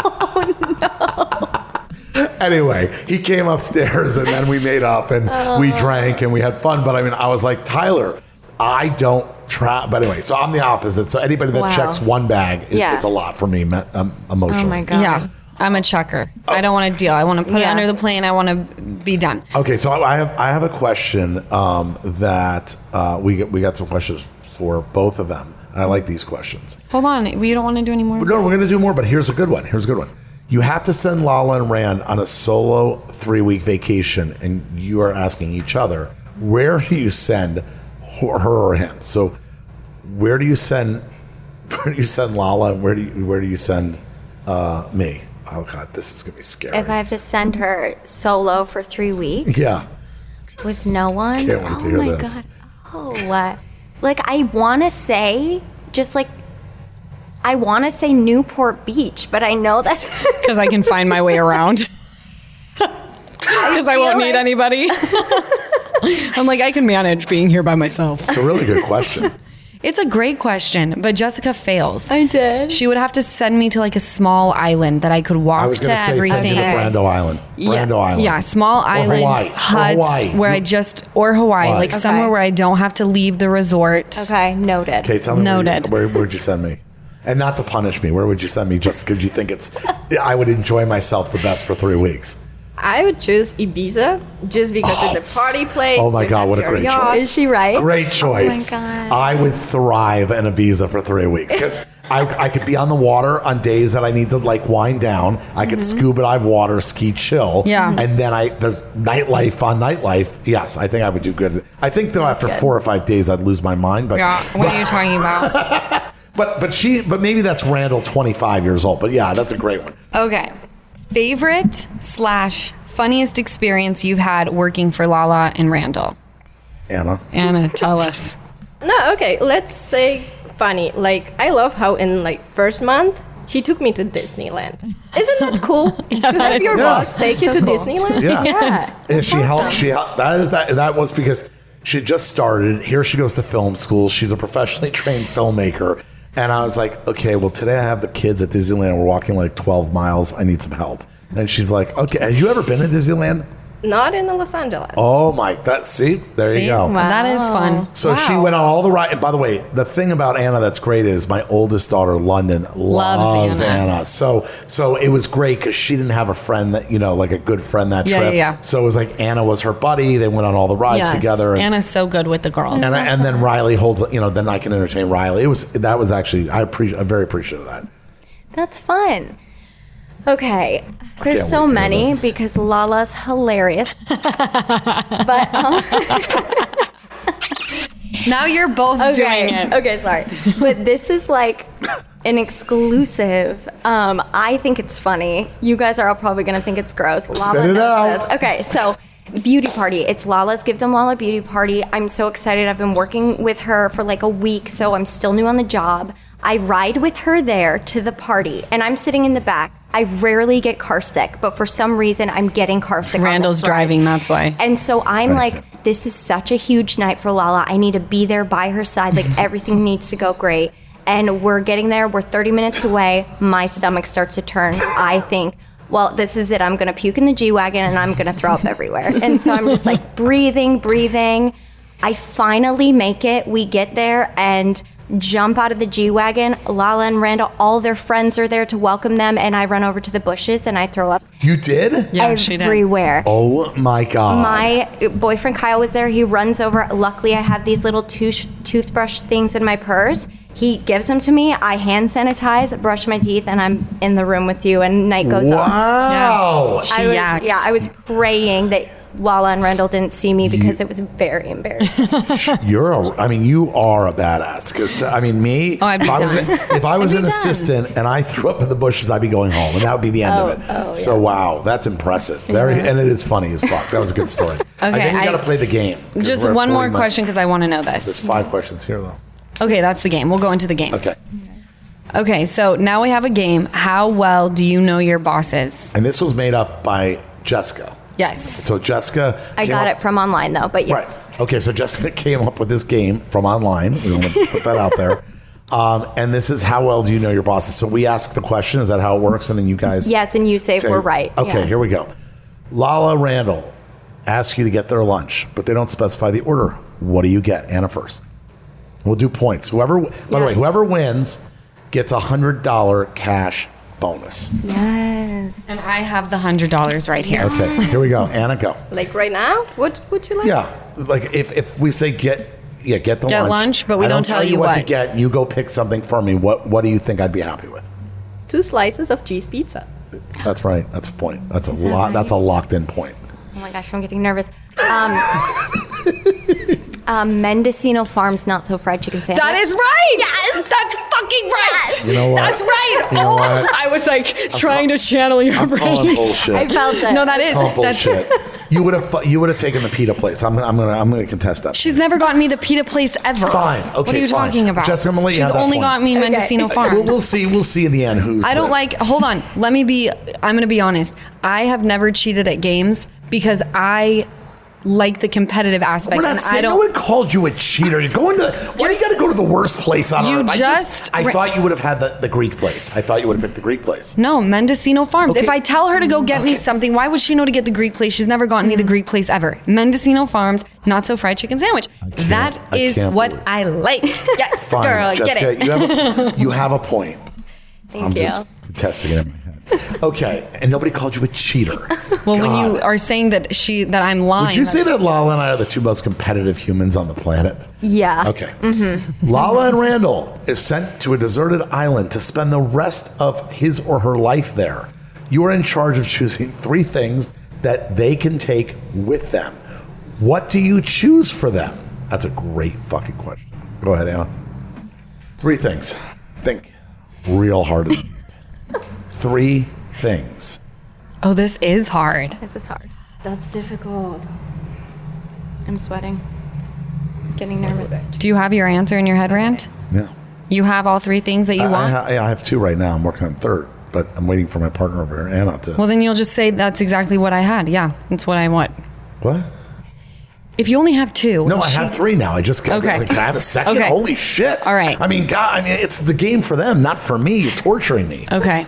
anyway, he came upstairs and then we made up and we drank and we had fun. But I mean, I was like, Tyler, I don't try. But anyway, so I'm the opposite. So anybody that Wow. checks one bag, it, Yeah. it's a lot for me me- um, emotionally. Oh my god. yeah, I'm a chucker. I don't want to deal. I want to put it under the plane. I want to be done. Okay, so I have I have a question um, that uh, we get, we got some questions for both of them. I like these questions. Hold on. we don't want to do any more? No, we're going to do more, but here's a good one. Here's a good one. You have to send Lala and Rand on a solo three week vacation, and you are asking each other, where do you send her or him? So, where do you send where do you send Lala, and where do you where do you send uh, me? Oh God, this is gonna be scary. If I have to send her solo for three weeks yeah, with no one, Can't wait oh to hear my this. god. Oh, what? Like I want to say, just like I want to say Newport Beach, but I know that's Because I can find my way around. Because I won't feel need anybody. I'm like, I can manage being here by myself. it's a really good question. It's a great question, but Jessica fails. I did. She would have to send me to like a small island that I could walk I was to going to say send everything. you to Brando Island. yeah, Brando Island. Yeah, small island Hawaii. Or huts Hawaii. where I just or Hawaii, Hawaii. like Okay. somewhere where I don't have to leave the resort. Okay, noted. Okay, tell me where, you, Noted. where would you send me? And not to punish me, where would you send me just because you think it's I would enjoy myself the best for three weeks? I would choose Ibiza just because it's a oh, party place. Oh my God, what a great yacht. choice. Is she right? Great oh choice. God. I would thrive in Ibiza for three weeks because I, I could be on the water on days that I need to like wind down. I could mm-hmm. scuba dive water, ski, chill. Yeah. And then I there's nightlife on nightlife. Yes, I think I would do good. I think though after four or five days I'd lose my mind. But Yeah, what are you talking about? but but she but maybe that's Randall 25 years old. But yeah, that's a great one. Okay. Favorite slash funniest experience you've had working for Lala and Randall? Anna. Anna, tell us. No, okay. Let's say funny. Like I love how in like first month he took me to Disneyland. Isn't that cool? to have your Yeah. boss take you to Disneyland? Yeah. Yeah. And she helped. She helped. That is that. That was because she just started. Here she goes to film school. She's a professionally trained filmmaker. And I was like, okay, well, today I have the kids at Disneyland. We're walking like 12 miles. I need some help. And she's like, okay, have you ever been to Disneyland? Not in Los Angeles. Oh my, that see, there See? you go. That is fun. So she went on all the right. And by the way, the thing about Anna that's great is my oldest daughter, London, loves, Anna. Anna. So so it was great because she didn't have a friend that you know, like a good friend that Yeah, trip. yeah, yeah. So it was like Anna was her buddy. They went on all the rides Yes. together. And, Anna's so good with the girls. and, I- and then Riley holds, you know, then I can entertain Riley. It was that was actually I appreciate, I'm very appreciative of that. That's fun. Okay. There's so wait to hear many because Lala's hilarious. but um, now you're both doing okay. it. Okay, sorry. But this is like an exclusive. Um, I think it's funny. You guys are all probably gonna think it's gross. Lala Spit it knows out. this. Okay, so beauty party. It's Lala's Give Them Lala beauty party. I'm so excited. I've been working with her for like a week, so I'm still new on the job. I ride with her there to the party, and I'm sitting in the back. I rarely get car sick, but for some reason, I'm getting car sick. Randall's this driving, that's why. And so I'm like, this is such a huge night for Lala. I need to be there by her side. Like everything needs to go great. And we're getting there. We're 30 minutes away. My stomach starts to turn. I think, well, this is it. I'm going to puke in the G Wagon and I'm going to throw up everywhere. And so I'm just like breathing, breathing. I finally make it. We get there and jump out of the G Wagon. Lala and Randall, all their friends are there to welcome them. And I run over to the bushes and I throw up You did? Yeah, she did. everywhere. Oh my god. My boyfriend Kyle was there. He runs over. Luckily, I have these little tooth toothbrush things in my purse. He gives them to me. I hand sanitize, brush my teeth, and I'm in the room with you. And night goes on. wow. She I was, yeah, I was praying that Lala and Randall didn't see me because it was very embarrassing. You're a, I mean, you are a badass. Because I mean, me. Oh, I'd be if I was, done. if I was I'd an done. assistant and I threw up in the bushes, I'd be going home, and that would be the end of oh, it. Oh, so wow, that's impressive. Very, and it is funny as fuck. That was a good story. I Okay, think we I- got to play the game. Just one more minutes. question because I want to know this. There's five questions here, though. Okay, that's the game. We'll go into the game. Okay, Okay, so now we have a game. How well do you know your bosses? and this was made up by Jessica. Yes. So Jessica, I got up- it from online though, but yes. Right. Okay, so Jessica came up with this game from online. We want to put that out there. Um, and this is how well do you know your bosses? So we ask the question. Is that how it works? And then you guys. Yes, and you say say- we're right. Okay, Yeah. here we go. Lala Randall asks you to get their lunch, but they don't specify the order. What do you get? Anna first. We'll do points. Whoever, by the way, whoever wins gets a hundred dollar cash bonus. Yes. And I have the hundred dollars right here. Okay, here we go. Anna, go. Like right now? What would you like? Yeah, like if if we say get yeah get the Get lunch, lunch, but we I don't tell you what, to get. You go pick something for me. What what do you think I'd be happy with? Two slices of cheese pizza. That's right. That's a point. That's a lot. That's a locked in point. Oh my gosh, I'm getting nervous. Um, um, Mendocino Farms not so fried chicken sandwich. That is right. Yes, that's fucking right. You know what? That's right. You know oh, what? I was like trying to channel your I'm calling brain. bullshit. I felt it. No, that is Calling that's bullshit. you would have you would have taken the pita place. I'm gonna I'm gonna I'm gonna contest that. She's never gotten me the pita place ever. Fine. Okay, What are you fine. talking about? Jessica, I'm gonna let you She's only got me Mendocino Farms. We'll, we'll see. We'll see in the end who's. I don't the- like. Hold on. Let me be. I'm going to be honest. I have never cheated at games because I like the competitive aspect. We're not I saying no don't. one called you a cheater. You're going to. Why you got to go to the worst place on You earth? I just- I thought you would have had the, the Greek place. I thought you would have picked the Greek place. no, Mendocino Farms. Okay. If I tell her to go get me something, why would she know to get the Greek place? She's never gotten me the mm. Greek place ever. Mendocino Farms, not so fried chicken sandwich. can't- I what I like. Yes, Fine, girl, Jessica, get it. You have, a, you have a point. Thank I'm you. just testing it in my head. Okay, and nobody called you a cheater. well, when you are saying that she that I'm lying, Would you say that Lala and I are the two most competitive humans on the planet? Yeah. Okay. Mm-hmm. Lala and Randall is sent to a deserted island to spend the rest of his or her life there. You are in charge of choosing three things that they can take with them. What do you choose for them? That's a great fucking question. Go ahead, Anna. Three things. Think real hard. three things. Oh, this is hard. This is hard. That's difficult. I'm sweating. Getting nervous. Do you have your answer in your head, Rand? Yeah. You have all three things that you I, I, want? ha- I have two right now. I'm working on third, but I'm waiting for my partner over here, Anna, to. well, then you'll just say that's exactly what I had. Yeah, that's what I want. what? If you only have two. No, I she- have three now. I just got. Okay. Can I have a second? Okay. Holy shit! All right. I mean, God. I mean, it's the game for them, not for me. You're torturing me. Okay.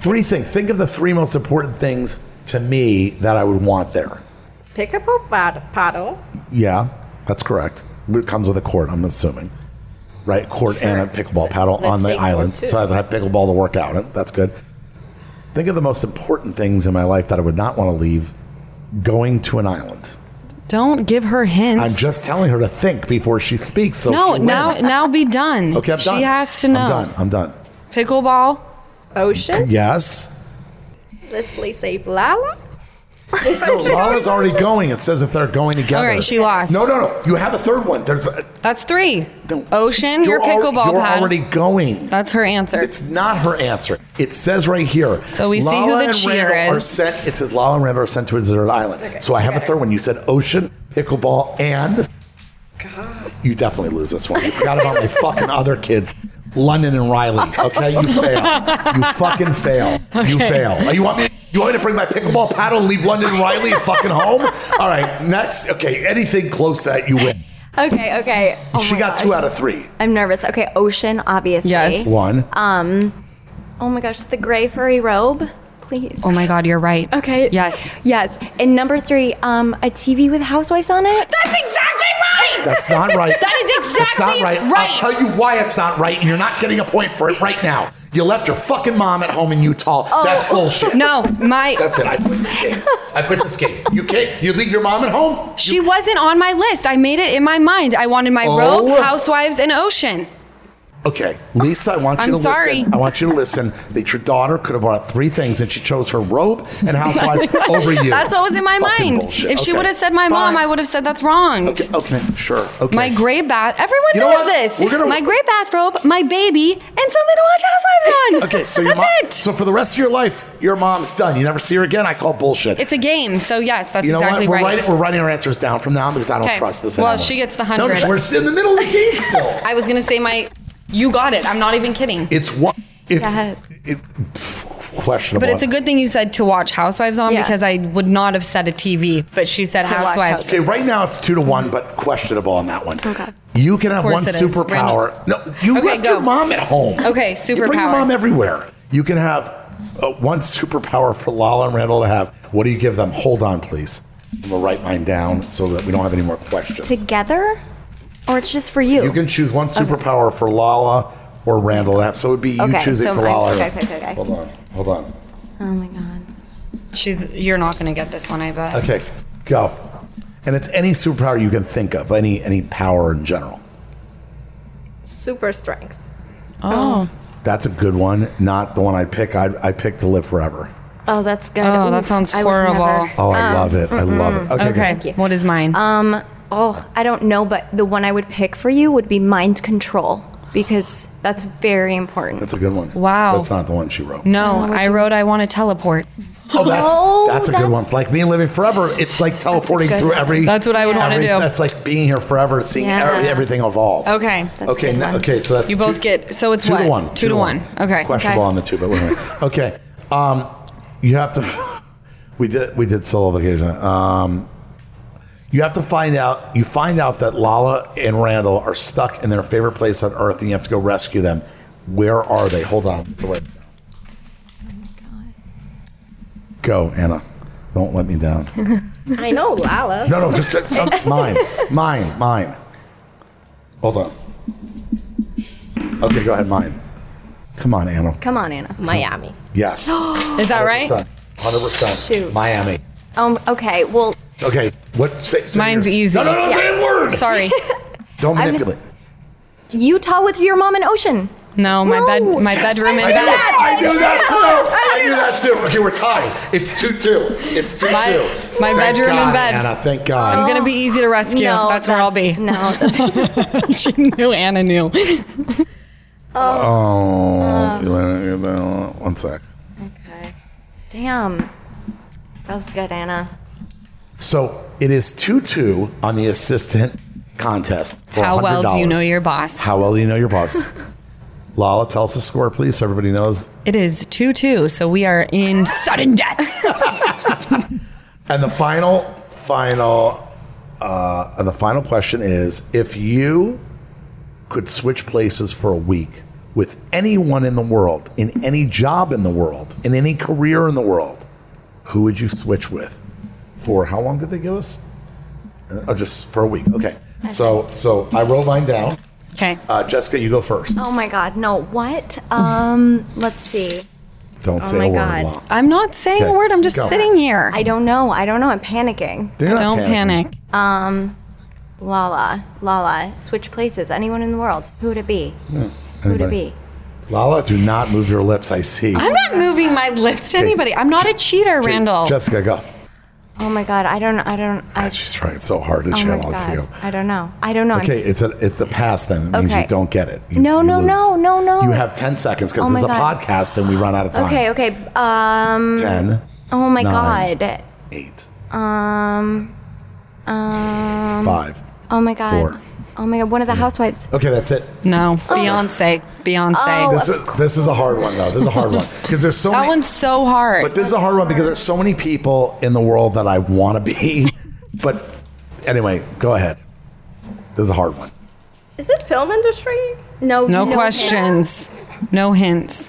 Three things. Think of the three most important things to me that I would want there. Pick up a pad- paddle. Yeah, that's correct. It comes with a court. I'm assuming, right? Court and a pickleball paddle Let's on the island. So I have pickleball to work out in. That's good. Think of the most important things in my life that I would not want to leave. Going to an island. Don't give her hints. I'm just telling her to think before she speaks. So no, now now be done. Okay, I'm she done. has to know. I'm done. I'm done. Pickleball. Ocean. Yes. Let's play safe Lala. No, Lala's already going. It says if they're going together. All right, she lost. No, no, no. You have a third one. There's a, That's three. No. Ocean, your al- pickleball you're pad. already going. That's her answer. It's not her answer. It says right here. So we see who Lala the and cheater Randall Are is. sent, it says Lala and Randall are sent to a deserted island. So I have a third one. You said ocean, pickleball, and. God. You definitely lose this one. You forgot about my fucking other kids, London and Riley. Okay, you fail. You fucking fail. You fail. Oh, You want me? You want me to bring my pickleball paddle and leave London and Riley fucking home? All right, next. Okay, anything close to that, you win. Okay, okay. Oh she got gosh. two out of three. I'm nervous. Okay, ocean, obviously. Yes. One. Um. Oh my gosh, the gray furry robe, please. oh my God, you're right. Okay. Yes. Yes. And number three, um, a TV with housewives on it. That's exactly right. That's not right. That is exactly That's not right. right. I'll tell you why it's not right, and you're not getting a point for it right now. You left your fucking mom at home in Utah. That's bullshit. Oh. No, my That's it. I quit this game. I quit this game. You can't. You leave your mom at home. she wasn't on my list. I made it in my mind. I wanted my Oh. robe, housewives, and ocean. Okay, Lisa, I want you I'm to sorry. listen. I want you to listen. That your daughter could have bought three things, and she chose her robe and housewives over you. That's what was in my Fucking mind. bullshit. If she Okay. would have said my mom, Fine. I would have said that's wrong. Okay. Okay. Sure. Okay. My gray bath. Everyone You know knows what? this. We're gonna- my gray bathrobe, my baby, and something to watch Housewives on. Okay, so your that's mom, it. so for the rest of your life, your mom's done. You never see her again. I call bullshit. It's a game, so yes, that's you know exactly what? We're right. writing, we're writing our answers down from now on because I don't Okay. trust this Well, anymore. she gets the No, 100. No, we're still in the middle of the game still. I was gonna say my. You got it. I'm not even kidding. It's one. If, Yes. it, questionable. But it's a good thing you said to watch Housewives on Yeah. because I would not have said a TV, but she said To watch Housewives. Okay, right now it's two to one, but questionable on that one. Okay. You can have one it is. superpower. No, you Okay, left go. your mom at home. Okay, You bring your mom everywhere. You can have uh, one superpower for Lala and Randall to have. What do you give them? Hold on, please. I'm gonna write mine down so that we don't have any more questions. Together? Or it's just for you? You can choose one superpower for Lala or Randall to have. So it would be you Okay, choosing so for mine- Lala. okay, okay, okay, okay. Hold on, hold on. oh my god. She's. You're not gonna get this one, I bet. Okay, go. And it's any superpower you can think of, any any power in general. Super strength. Oh. That's a good one. Not the one I pick. I I pick to live forever. Oh, that's good. Oh, that sounds I would horrible. never- Oh, I love it. I love it. Okay. Okay. good. What is mine? Um, oh, I don't know, but the one I would pick for you would be mind control because that's very important. That's a good one. Wow. That's not the one she wrote. no, I wrote I want to teleport. Oh, that's Oh, that's a good that's- one. Like me living forever, it's like teleporting good through one. every. That's what I would wanna every- do. That's like being here forever, seeing Yeah. every- everything evolve. Okay. That's a okay. good Now, one. okay. So that's You both get- so it's two what? to one. Two to one. Okay. Questionable Okay. on the two, but wait a minute. Okay. Um, you have to. We did we did solo vacation. Um, You have to find out. You find out that Lala and Randall are stuck in their favorite place on Earth, and you have to go rescue them. Where are they? Hold on. Away. Go, Anna. Don't let me down. I know, Lala. No, no, just, just um, mine, mine, mine. Hold on. Okay, go ahead, mine. Come on, Anna. Come on, Anna. Miami. Yes. Is that right? Hundred percent. Shoot. Miami. Um. Okay. Well, Okay. What? Say, say Mine's yours. easy. No, no, no. Say a word. Sorry. Don't I'm- manipulate. Utah with your mom and Ocean. No, my bed, my bedroom I is knew. I knew that too. I knew that too. Okay, we're tied. It's two two. It's two My- two. my Thank bedroom God, and bed. Anna, thank God. I'm gonna be easy to rescue. No, that's where I'll be. No. That's, she knew Anna knew. Oh, you let it- uh, one sec. okay. Damn. That was good, Anna. So it is two two on the assistant contest. For How well do you know your boss? How well do you know your boss? Lala, tell us the score, please, so everybody knows. It is 2 2, so we are in sudden death. And the final, final, uh, and the final question is: If you could switch places for a week with anyone in the world, in any job in the world, in any career in the world, who would you switch with? For how long did they give us? Uh, Oh, just for a week. Okay. So, so I wrote mine down. Okay. Uh, Jessica, you go first. Oh my God. No. What? Um. Let's see. Don't say my a word. God. Lala. I'm not saying Okay, a word. I'm just go. sitting here. I don't know. I don't know. I'm panicking. You're not don't panicking. panic. Um, Lala. Lala. Switch places. Anyone in the world. Who would it be? Who would it Anybody. be? Lala, do not move your lips. I see. I'm not moving my lips to anybody. I'm not a cheater, Okay, Randall. Jessica, go. Oh my God. I don't. I don't. I. She's trying so hard to Oh my channel it God. to you. I don't know. I don't know. I'm- Okay, it's a it's the past then. It means Okay. you don't get it. You- No, you no, lose. no, no, no. You have ten seconds because Oh this is my a God. podcast and we run out of time. Okay. Okay. Um. Ten. Oh my Nine. God. eight, Um. Um. five. Oh my God. Four. Oh my God. One of the housewives. Okay, that's it. no, oh. Beyonce. Beyonce. Oh. This is this is a hard one though. This is a hard one because there's so that many. one's so hard. But this is a hard one because there's so many people in the world that I want to be. but anyway, go ahead. This is a hard one. Is it film industry? No. no, hints. questions. No hints.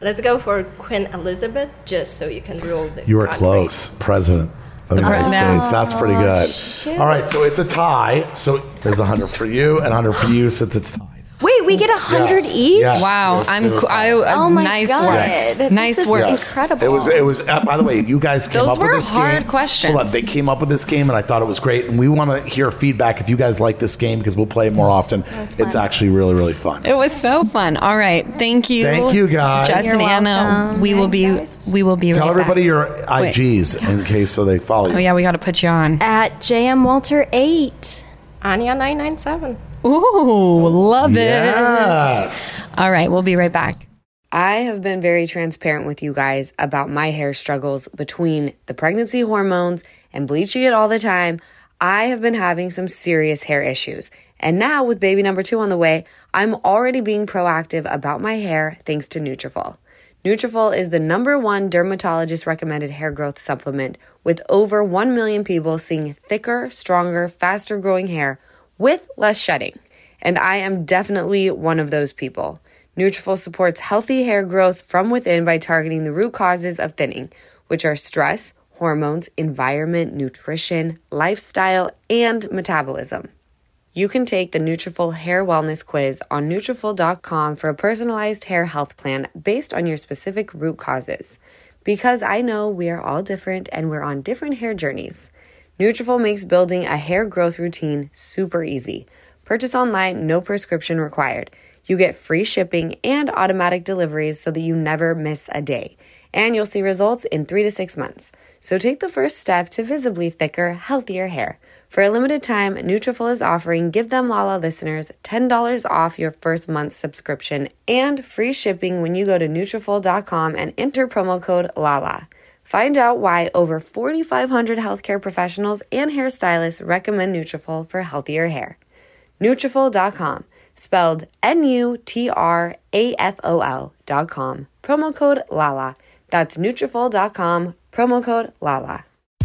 Let's go for Queen Elizabeth, just so you can rule the. You were country. close, President of the United president. States. That's pretty oh, good. shoot. All right, so it's a tie. So there's a hundred for you and a hundred for you since it's tied. Wait, we get a hundred Yes, each. yes. Wow, Yes, I'm. it was I, uh, Oh my nice God. work. This Nice is work. Yes. Incredible. It was. It was. Uh, by the way, you guys came Those up with were this hard game. questions. Hold on, they came up with this game, and I thought it was great. And we want to hear feedback if you guys like this game because we'll play it more often. was It's actually really, really fun. It was so fun. All right, thank you. Thank you, guys. Jess You're and Anna. welcome. We will be. guys. We will be. Tell right everybody back. your IGs in case so they follow you. Oh yeah, we got to put you on. At JM Walter eight. Anya nine nine seven. Ooh, love it. Yes. All right, we'll be right back. I have been very transparent with you guys about my hair struggles between the pregnancy hormones and bleaching it all the time. I have been having some serious hair issues. And now with baby number 2 on the way, I'm already being proactive about my hair thanks to Nutrafol. Nutrafol is the number 1 dermatologist recommended hair growth supplement with over 1 million people seeing thicker, stronger, faster growing hair with less shedding. And I am definitely one of those people. Nutrafol supports healthy hair growth from within by targeting the root causes of thinning, which are stress, hormones, environment, nutrition, lifestyle, and metabolism. You can take the Nutrafol Hair Wellness Quiz on Nutrafol.com for a personalized hair health plan based on your specific root causes. Because I know we are all different and we're on different hair journeys. Nutrafol makes building a hair growth routine super easy. Purchase online, no prescription required. You get free shipping and automatic deliveries so that you never miss a day. And you'll see results in three to six months. So take the first step to visibly thicker, healthier hair. For a limited time, Nutrafol is offering Give Them Lala listeners $10 off your first month's subscription and free shipping when you go to Nutrafol.com and enter promo code LALA. Find out why over 4,500 healthcare professionals and hairstylists recommend Nutrafol for healthier hair. Nutrafol.com, spelled N-U-T-R-A-F-O-L dot com. Promo code LALA. That's Nutrafol.com, promo code LALA.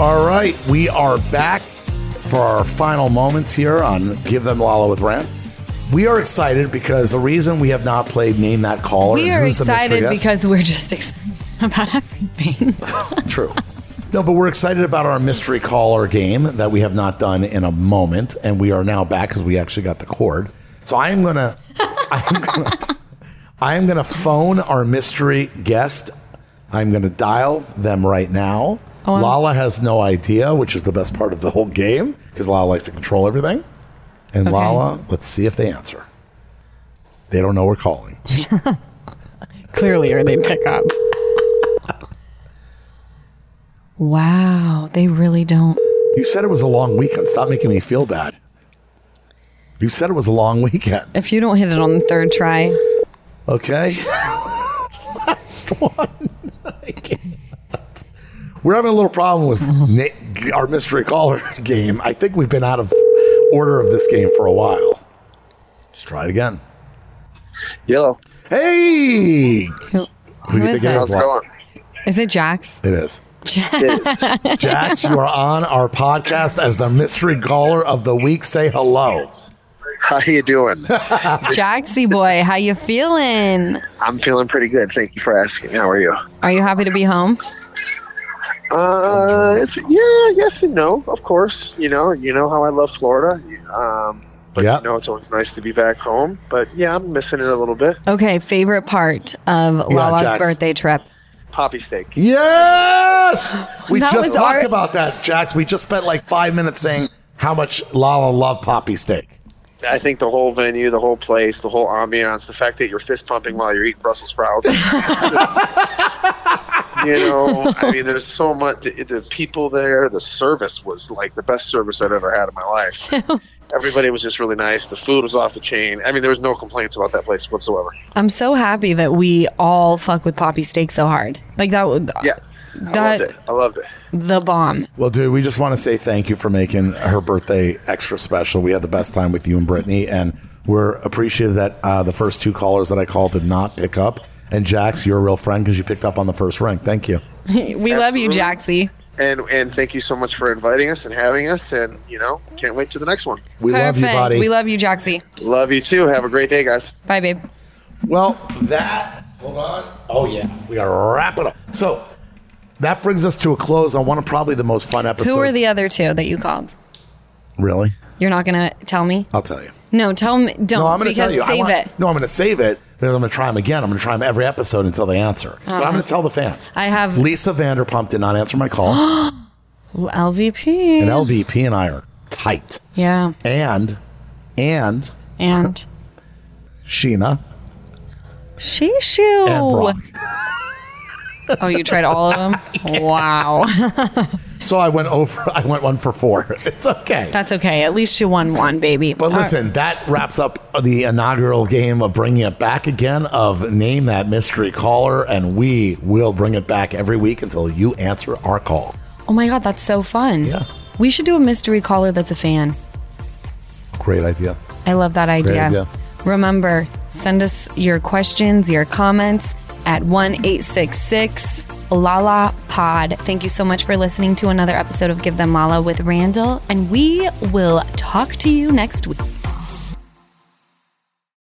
All right, we are back for our final moments here on Give Them Lala with Rand. We are excited because the reason we have not played Name That Caller. We are excited because we're just excited about everything. True. No, but we're excited about our mystery caller game that we have not done in a moment, and we are now back because we actually got the cord. So I am gonna, I am gonna, I am gonna phone our mystery guest. I'm gonna dial them right now. Oh, I'm- Lala has no idea, which is the best part of the whole game because Lala likes to control everything. And Okay. Lala, let's see if they answer. They don't know we're calling. Clearly, or they'd pick up. Wow, they really don't. You said it was a long weekend. Stop making me feel bad. You said it was a long weekend. If you don't hit it on the third try, Okay. Last one. I can't. We're having a little problem with mhm. na- our mystery caller game. I think we've been out of order of this game for a while. Let's try it again. Yellow. Hey! who, Who who do you is think it it? is? How's it going? Is it Jax? It is. It is. Jax, you are on our podcast as the mystery caller of the week. Say hello. How you doing? Jaxie boy, how you feeling? I'm feeling pretty good. Thank you for asking. How are you? Are you happy to be home? Uh, it's yeah, yes and no. Of course, you know, you know how I love Florida. Um, but Yep. you know, it's always nice to be back home. But yeah, I'm missing it a little bit. Okay, favorite part of Lala's Jax. birthday trip. Papi steak. Yes! We That just talked our- about that, Jax. We just spent like five minutes saying how much Lala loved Papi steak. I think the whole venue, the whole place, the whole ambiance, the fact that you're fist pumping while you're eating Brussels sprouts. you know, I mean, there's so much. The, the people there, the service was like the best service I've ever had in my life. Everybody was just really nice. The food was off the chain. I mean, there was no complaints about that place whatsoever. I'm so happy that we all fuck with Papi Steak so hard. Like that would Yeah, I loved it. I loved it. the bomb. Well, dude, we just want to say thank you for making her birthday extra special. We had the best time with you and Brittany, and we're appreciative that uh, the first two callers that I called did not pick up. And Jax, you're a real friend because you picked up on the first ring. Thank you. we love you, Jaxie. And and thank you so much for inviting us and having us. And you know, can't wait to the next one. We love you, buddy. We love you, Jaxie. Love you too. Have a great day, guys. Bye, babe. Well, that hold on. Oh yeah, we gotta wrap it up. So that brings us to a close on one of probably the most fun episodes. Who are the other two that you called? really? You're not gonna tell me? I'll tell you. No, tell me. Don't No, I'm going to tell you. I save want- it. No, I'm going to save it because I'm going to try them again. I'm going to try them every episode until they answer. But I'm going to tell the fans. Uh-huh. I have- Lisa Vanderpump did not answer my call, LVP. and LVP and I are tight. yeah, And and and Scheana Shishu. and Brock. Oh, you tried all of them? Wow. So I went over. I went one for four. It's okay. That's okay. At least you won one, baby. But listen, that wraps up the inaugural game of bringing it back again of name that mystery caller, and we will bring it back every week until you answer our call. Oh my God, that's so fun. Yeah. We should do a mystery caller that's a fan. Great idea. I love that idea. idea. Remember, send us your questions, your comments at one eight six six. 866 Lala Pod. Thank you so much for listening to another episode of Give Them Lala with Randall, and we will talk to you next week.